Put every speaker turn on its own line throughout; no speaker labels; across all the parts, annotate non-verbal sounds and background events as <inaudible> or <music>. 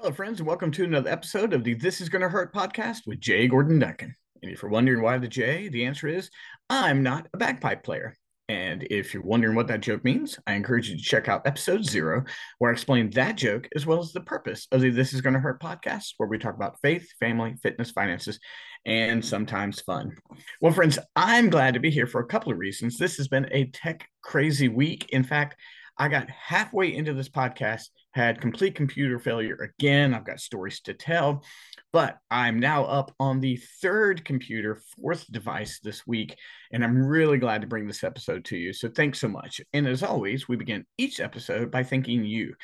Hello, friends, and welcome to another episode of the This Is Gonna Hurt podcast with Jay Gordon Duncan. And if you're wondering why the J, the answer is I'm not a bagpipe player. And if you're wondering what that joke means, I encourage you to check out episode zero, where I explain that joke as well as the purpose of the This Is Gonna Hurt podcast, where we talk about faith, family, fitness, finances, and sometimes fun. Well, friends, I'm glad to be here for a couple of reasons. This has been a tech crazy week. In fact, I got halfway into this podcast, had complete computer failure again. I've got stories to tell, but I'm now up on the third computer, fourth device this week, and I'm really glad to bring this episode to you. So thanks so much. And as always, we begin each episode by thanking you.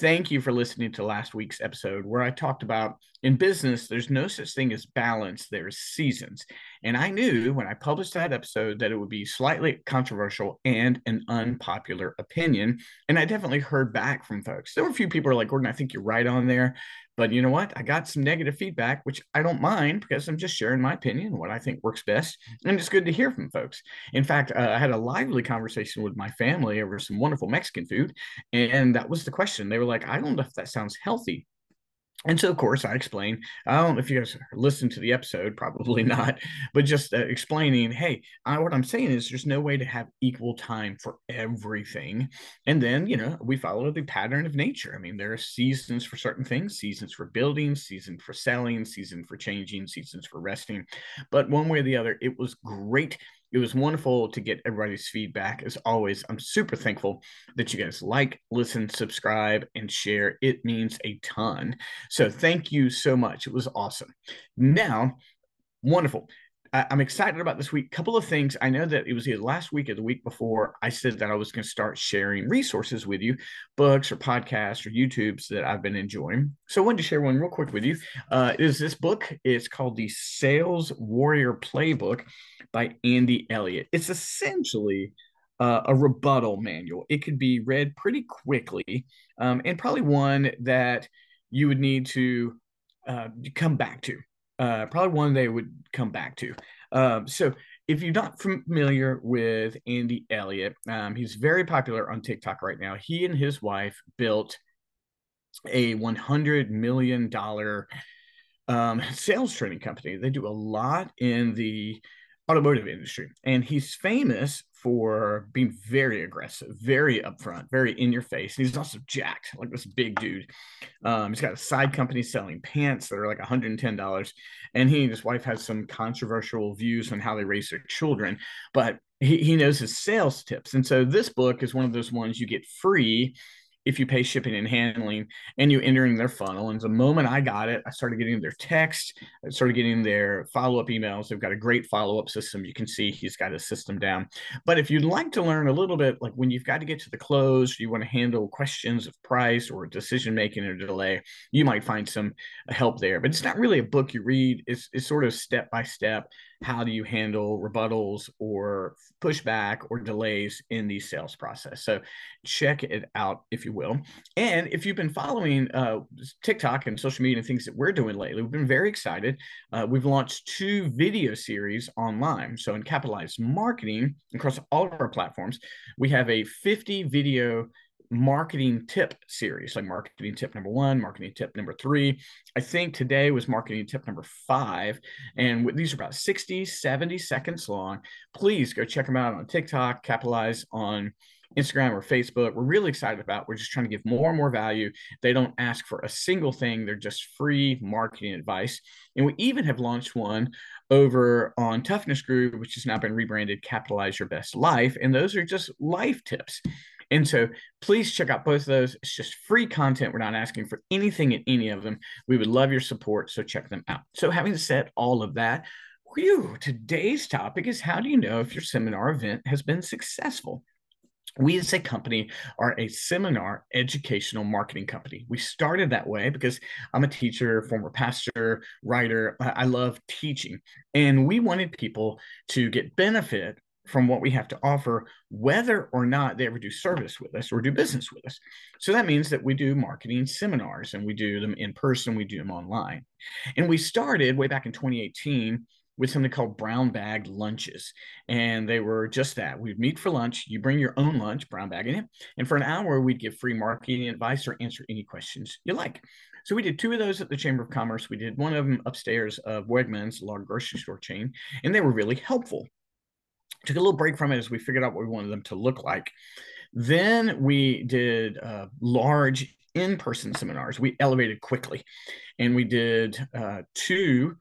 Thank you for listening to last week's episode where I talked about in business, there's no such thing as balance, there's seasons. And I knew when I published that episode that it would be slightly controversial and an unpopular opinion. And I definitely heard back from folks. There were a few people who are like, Gordon, I think you're right on there. But you know what? I got some negative feedback, which I don't mind because I'm just sharing my opinion, what I think works best. And it's good to hear from folks. In fact, uh, I had a lively conversation with my family over some wonderful Mexican food. And that was the question. They were like, I don't know if that sounds healthy. And so, of course, I explain. I don't know if you guys listened to the episode, <laughs> probably not, but just uh, explaining, hey, I, what I'm saying is there's no way to have equal time for everything. And then, you know, we follow the pattern of nature. I mean, there are seasons for certain things, seasons for building, season for selling, season for changing, seasons for resting. But one way or the other, it was great it was wonderful to get everybody's feedback. As always, I'm super thankful that you guys like, listen, subscribe, and share. It means a ton. So thank you so much. It was awesome. Now, wonderful. I'm excited about this week. Couple of things. I know that it was the last week or the week before I said that I was going to start sharing resources with you, books or podcasts or YouTubes that I've been enjoying. So I wanted to share one real quick with you. Uh, is this book? It's called the Sales Warrior Playbook by Andy Elliott. It's essentially uh, a rebuttal manual. It could be read pretty quickly, um, and probably one that you would need to uh, come back to uh, probably one they would come back to. Um, so if you're not familiar with Andy Elliott, um, he's very popular on TikTok right now. He and his wife built a 100 million dollar um, sales training company. They do a lot in the automotive industry, and he's famous for being very aggressive, very upfront, very in your face. And he's also jacked, like this big dude. Um, he's got a side company selling pants that are like $110. And he and his wife has some controversial views on how they raise their children, but he, he knows his sales tips. And so this book is one of those ones you get free if you pay shipping and handling and you enter in their funnel. And the moment I got it, I started getting their text, I started getting their follow up emails. They've got a great follow up system. You can see he's got his system down. But if you'd like to learn a little bit, like when you've got to get to the close, you want to handle questions of price or decision making or delay, you might find some help there. But it's not really a book you read, it's, it's sort of step by step how do you handle rebuttals or pushback or delays in the sales process? So check it out if you will. And if you've been following uh, tiktok and social media and things that we're doing lately we've been very excited. Uh, we've launched two video series online so in capitalized marketing across all of our platforms we have a 50 video marketing tip series, like marketing tip number one, marketing tip number three. I think today was marketing tip number five. And these are about 60, 70 seconds long. Please go check them out on TikTok, capitalize on Instagram or Facebook. We're really excited about. We're just trying to give more and more value. They don't ask for a single thing. They're just free marketing advice. And we even have launched one over on Toughness Group, which has now been rebranded Capitalize Your Best Life. And those are just life tips. And so please check out both of those. It's just free content. We're not asking for anything in any of them. We would love your support. So check them out. So, having said all of that, whew, today's topic is how do you know if your seminar event has been successful? we as a company are a seminar educational marketing company. We started that way because I'm a teacher, former pastor, writer. I love teaching. And we wanted people to get benefit from what we have to offer, whether or not they ever do service with us or do business with us. So that means that we do marketing seminars and we do them in person, we do them online. And we started way back in 2018 with something called brown bag lunches. And they were just that. We'd meet for lunch. You bring your own lunch, brown bag in it. And for an hour, we'd give free marketing advice or answer any questions you like. So we did two of those at the Chamber of Commerce. We did one of them upstairs of Wegmans, a large grocery store chain, and they were really helpful. Took a little break from it as we figured out what we wanted them to look like. Then we did uh, large in-person seminars. We elevated quickly, and we did uh, two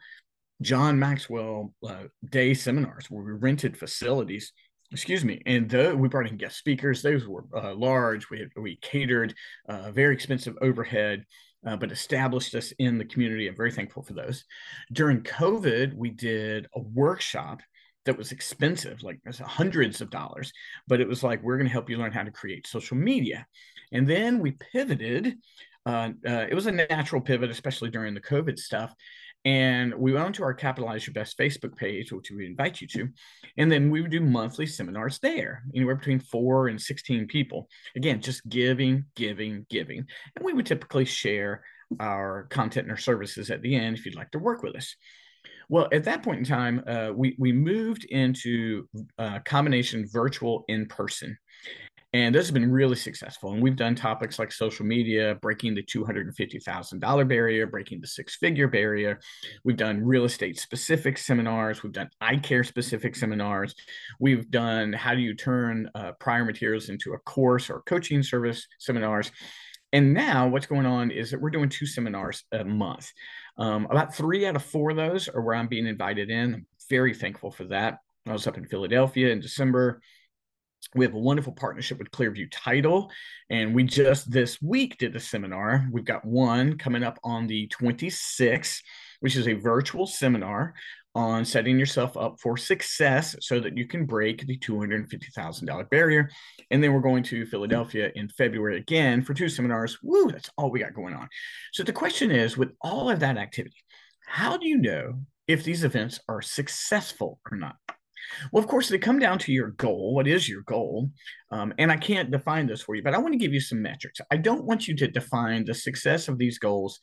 John Maxwell uh, day seminars where we rented facilities. Excuse me, and the, we brought in guest speakers. Those were uh, large. We we catered, uh, very expensive overhead uh, but established us in the community. I'm very thankful for those. During COVID, we did a workshop that was expensive, like hundreds of dollars, but it was like, we're going to help you learn how to create social media. And then we pivoted. Uh, uh, it was a natural pivot, especially during the COVID stuff. And we went onto our Capitalize Your Best Facebook page, which we invite you to. And then we would do monthly seminars there, anywhere between four and 16 people. Again, just giving, giving, giving. And we would typically share our content and our services at the end if you'd like to work with us. Well, at that point in time, uh, we, we moved into uh, combination virtual in person. And this has been really successful. And we've done topics like social media, breaking the $250,000 barrier, breaking the six figure barrier. We've done real estate specific seminars. We've done eye care specific seminars. We've done how do you turn uh, prior materials into a course or coaching service seminars. And now what's going on is that we're doing two seminars a month. Um, about three out of four of those are where I'm being invited in. I'm very thankful for that. I was up in Philadelphia in December we have a wonderful partnership with Clearview Title, and we just this week did a seminar. We've got one coming up on the 26th, which is a virtual seminar on setting yourself up for success so that you can break the $250,000 barrier. And then we're going to Philadelphia in February again for two seminars. Woo, that's all we got going on. So the question is with all of that activity, how do you know if these events are successful or not? Well, of course, they come down to your goal. What is your goal? Um, and I can't define this for you, but I want to give you some metrics. I don't want you to define the success of these goals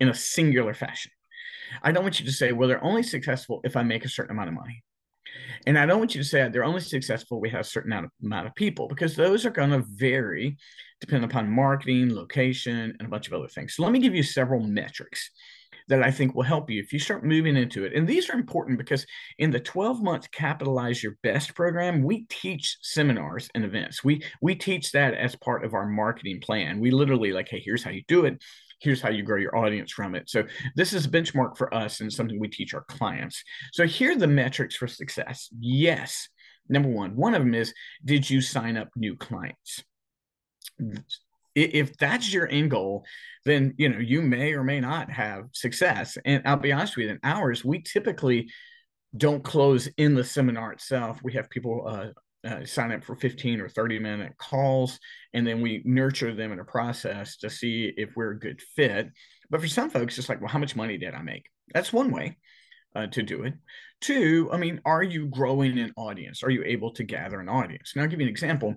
in a singular fashion. I don't want you to say, well, they're only successful if I make a certain amount of money. And I don't want you to say they're only successful we have a certain amount of, amount of people because those are going to vary depending upon marketing, location, and a bunch of other things. So let me give you several metrics that I think will help you if you start moving into it. And these are important because in the 12 month capitalize your best program, we teach seminars and events. We we teach that as part of our marketing plan. We literally like, hey, here's how you do it. Here's how you grow your audience from it. So this is a benchmark for us and something we teach our clients. So here are the metrics for success. Yes. Number one, one of them is did you sign up new clients? if that's your end goal, then you know you may or may not have success. And I'll be honest with you, in ours, we typically don't close in the seminar itself. We have people uh, uh, sign up for 15 or 30 minute calls, and then we nurture them in a process to see if we're a good fit. But for some folks, it's like, well, how much money did I make? That's one way. Uh, to do it. Two, I mean, are you growing an audience? Are you able to gather an audience? Now, I'll give you an example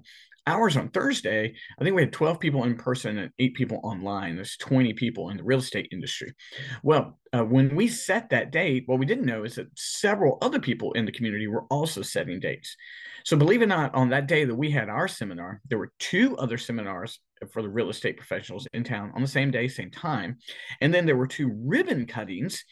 hours on Thursday, I think we had 12 people in person and eight people online. There's 20 people in the real estate industry. Well, uh, when we set that date, what we didn't know is that several other people in the community were also setting dates. So, believe it or not, on that day that we had our seminar, there were two other seminars for the real estate professionals in town on the same day, same time. And then there were two ribbon cuttings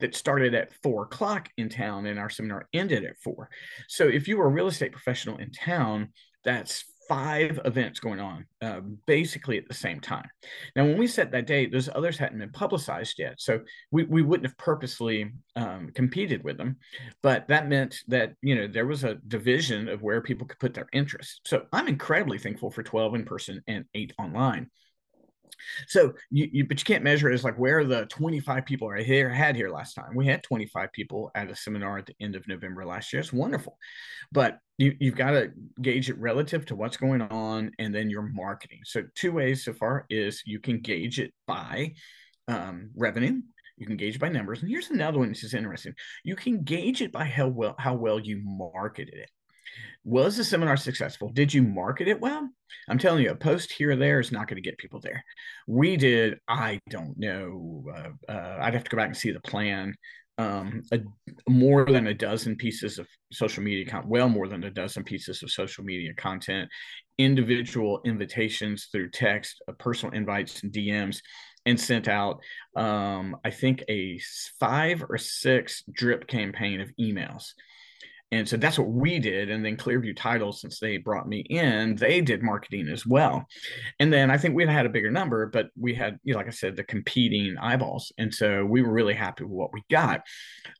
that started at four o'clock in town and our seminar ended at four. So if you were a real estate professional in town, that's five events going on uh, basically at the same time. Now, when we set that date, those others hadn't been publicized yet. So we, we wouldn't have purposely um, competed with them. But that meant that, you know, there was a division of where people could put their interest. So I'm incredibly thankful for 12 in person and eight online. So you, you, but you can't measure it as like where the 25 people are here had here last time. We had 25 people at a seminar at the end of November last year. It's wonderful, but you, you've got to gauge it relative to what's going on and then your marketing. So two ways so far is you can gauge it by um, revenue. You can gauge by numbers, and here's another one. This is interesting. You can gauge it by how well how well you marketed it. Was the seminar successful? Did you market it well? I'm telling you, a post here or there is not going to get people there. We did, I don't know. Uh, uh, I'd have to go back and see the plan. um, a, more than a dozen pieces of social media content, well more than a dozen pieces of social media content, individual invitations through text, uh, personal invites and DMs, and sent out, um, I think, a five or six drip campaign of emails. And so that's what we did. And then Clearview Title, since they brought me in, they did marketing as well. And then I think we had a bigger number, but we had, you know, like I said, the competing eyeballs. And so we were really happy with what we got.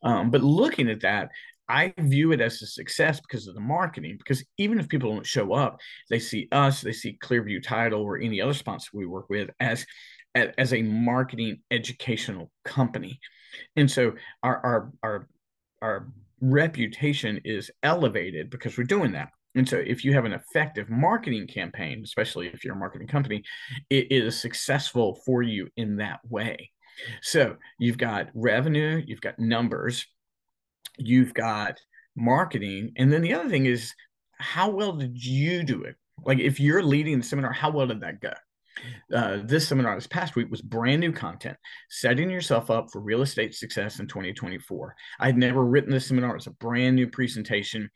Um, but looking at that, I view it as a success because of the marketing. Because even if people don't show up, they see us, they see Clearview Title or any other sponsor we work with as as a marketing educational company. And so our our our our reputation is elevated because we're doing that. And so, if you have an effective marketing campaign, especially if you're a marketing company, it is successful for you in that way. So, you've got revenue, you've got numbers, you've got marketing. And then the other thing is, how well did you do it? Like, if you're leading the seminar, how well did that go? Uh, this seminar this past week was brand new content, setting yourself up for real estate success in 2024. I had never written this seminar. It's a brand new presentation.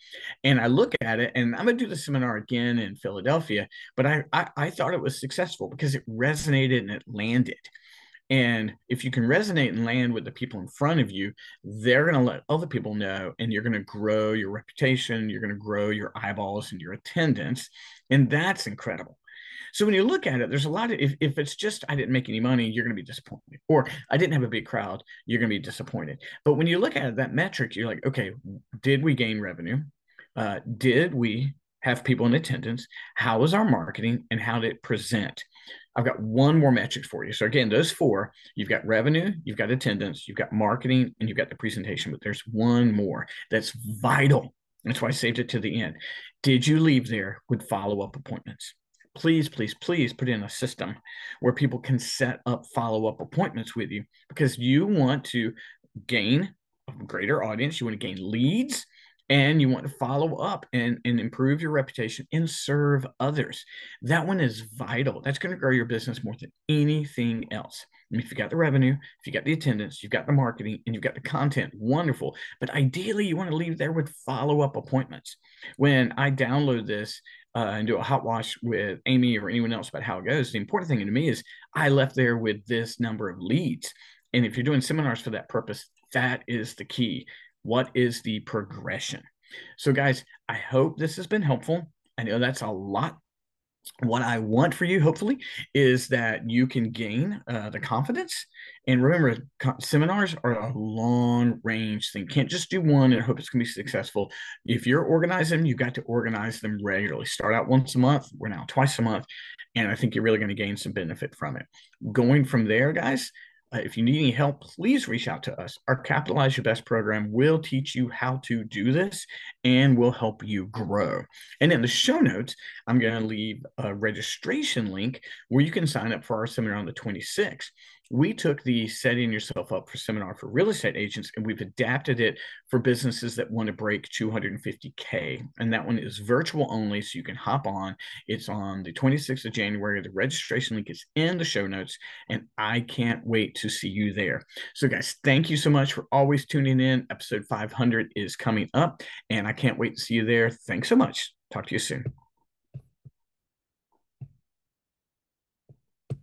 And I look at it and I'm going to do the seminar again in Philadelphia, but I, I, I thought it was successful because it resonated and it landed. And if you can resonate and land with the people in front of you, they're going to let other people know, and you're going to grow your reputation. You're going to grow your eyeballs and your attendance. And that's incredible. So when you look at it, there's a lot of if, if it's just I didn't make any money, you're going to be disappointed. Or I didn't have a big crowd, you're going to be disappointed. But when you look at it, that metric, you're like, okay, did we gain revenue? Uh, did we have people in attendance? How was our marketing and how did it present? I've got one more metric for you. So again, those four, you've got revenue, you've got attendance, you've got marketing, and you've got the presentation, but there's one more that's vital. That's why I saved it to the end. Did you leave there with follow-up appointments? Please, please, please put in a system where people can set up follow up appointments with you because you want to gain a greater audience, you want to gain leads, and you want to follow up and, and improve your reputation and serve others. That one is vital. That's going to grow your business more than anything else. If you got the revenue, if you got the attendance, you've got the marketing, and you've got the content, wonderful. But ideally, you want to leave there with follow up appointments. When I download this, uh, and do a hot wash with Amy or anyone else about how it goes. The important thing to me is I left there with this number of leads. And if you're doing seminars for that purpose, that is the key. What is the progression? So, guys, I hope this has been helpful. I know that's a lot what I want for you, hopefully, is that you can gain uh, the confidence. And remember, co- seminars are a long range thing. Can't just do one and hope it's going to be successful. If you're organizing, you've got to organize them regularly. Start out once a month. We're now twice a month. And I think you're really going to gain some benefit from it. Going from there, guys, uh, if you need any help, please reach out to us. Our Capitalize Your Best program will teach you how to do this and will help you grow. And in the show notes, I'm going to leave a registration link where you can sign up for our seminar on the 26th we took the setting yourself up for seminar for real estate agents and we've adapted it for businesses that want to break 250k and that one is virtual only so you can hop on. It's on the 26th of january. The registration link is in the show notes and i can't wait to see you there. So guys thank you so much for always tuning in. Episode 500 is coming up and i can't wait to see you there. Thanks so much. Talk to you soon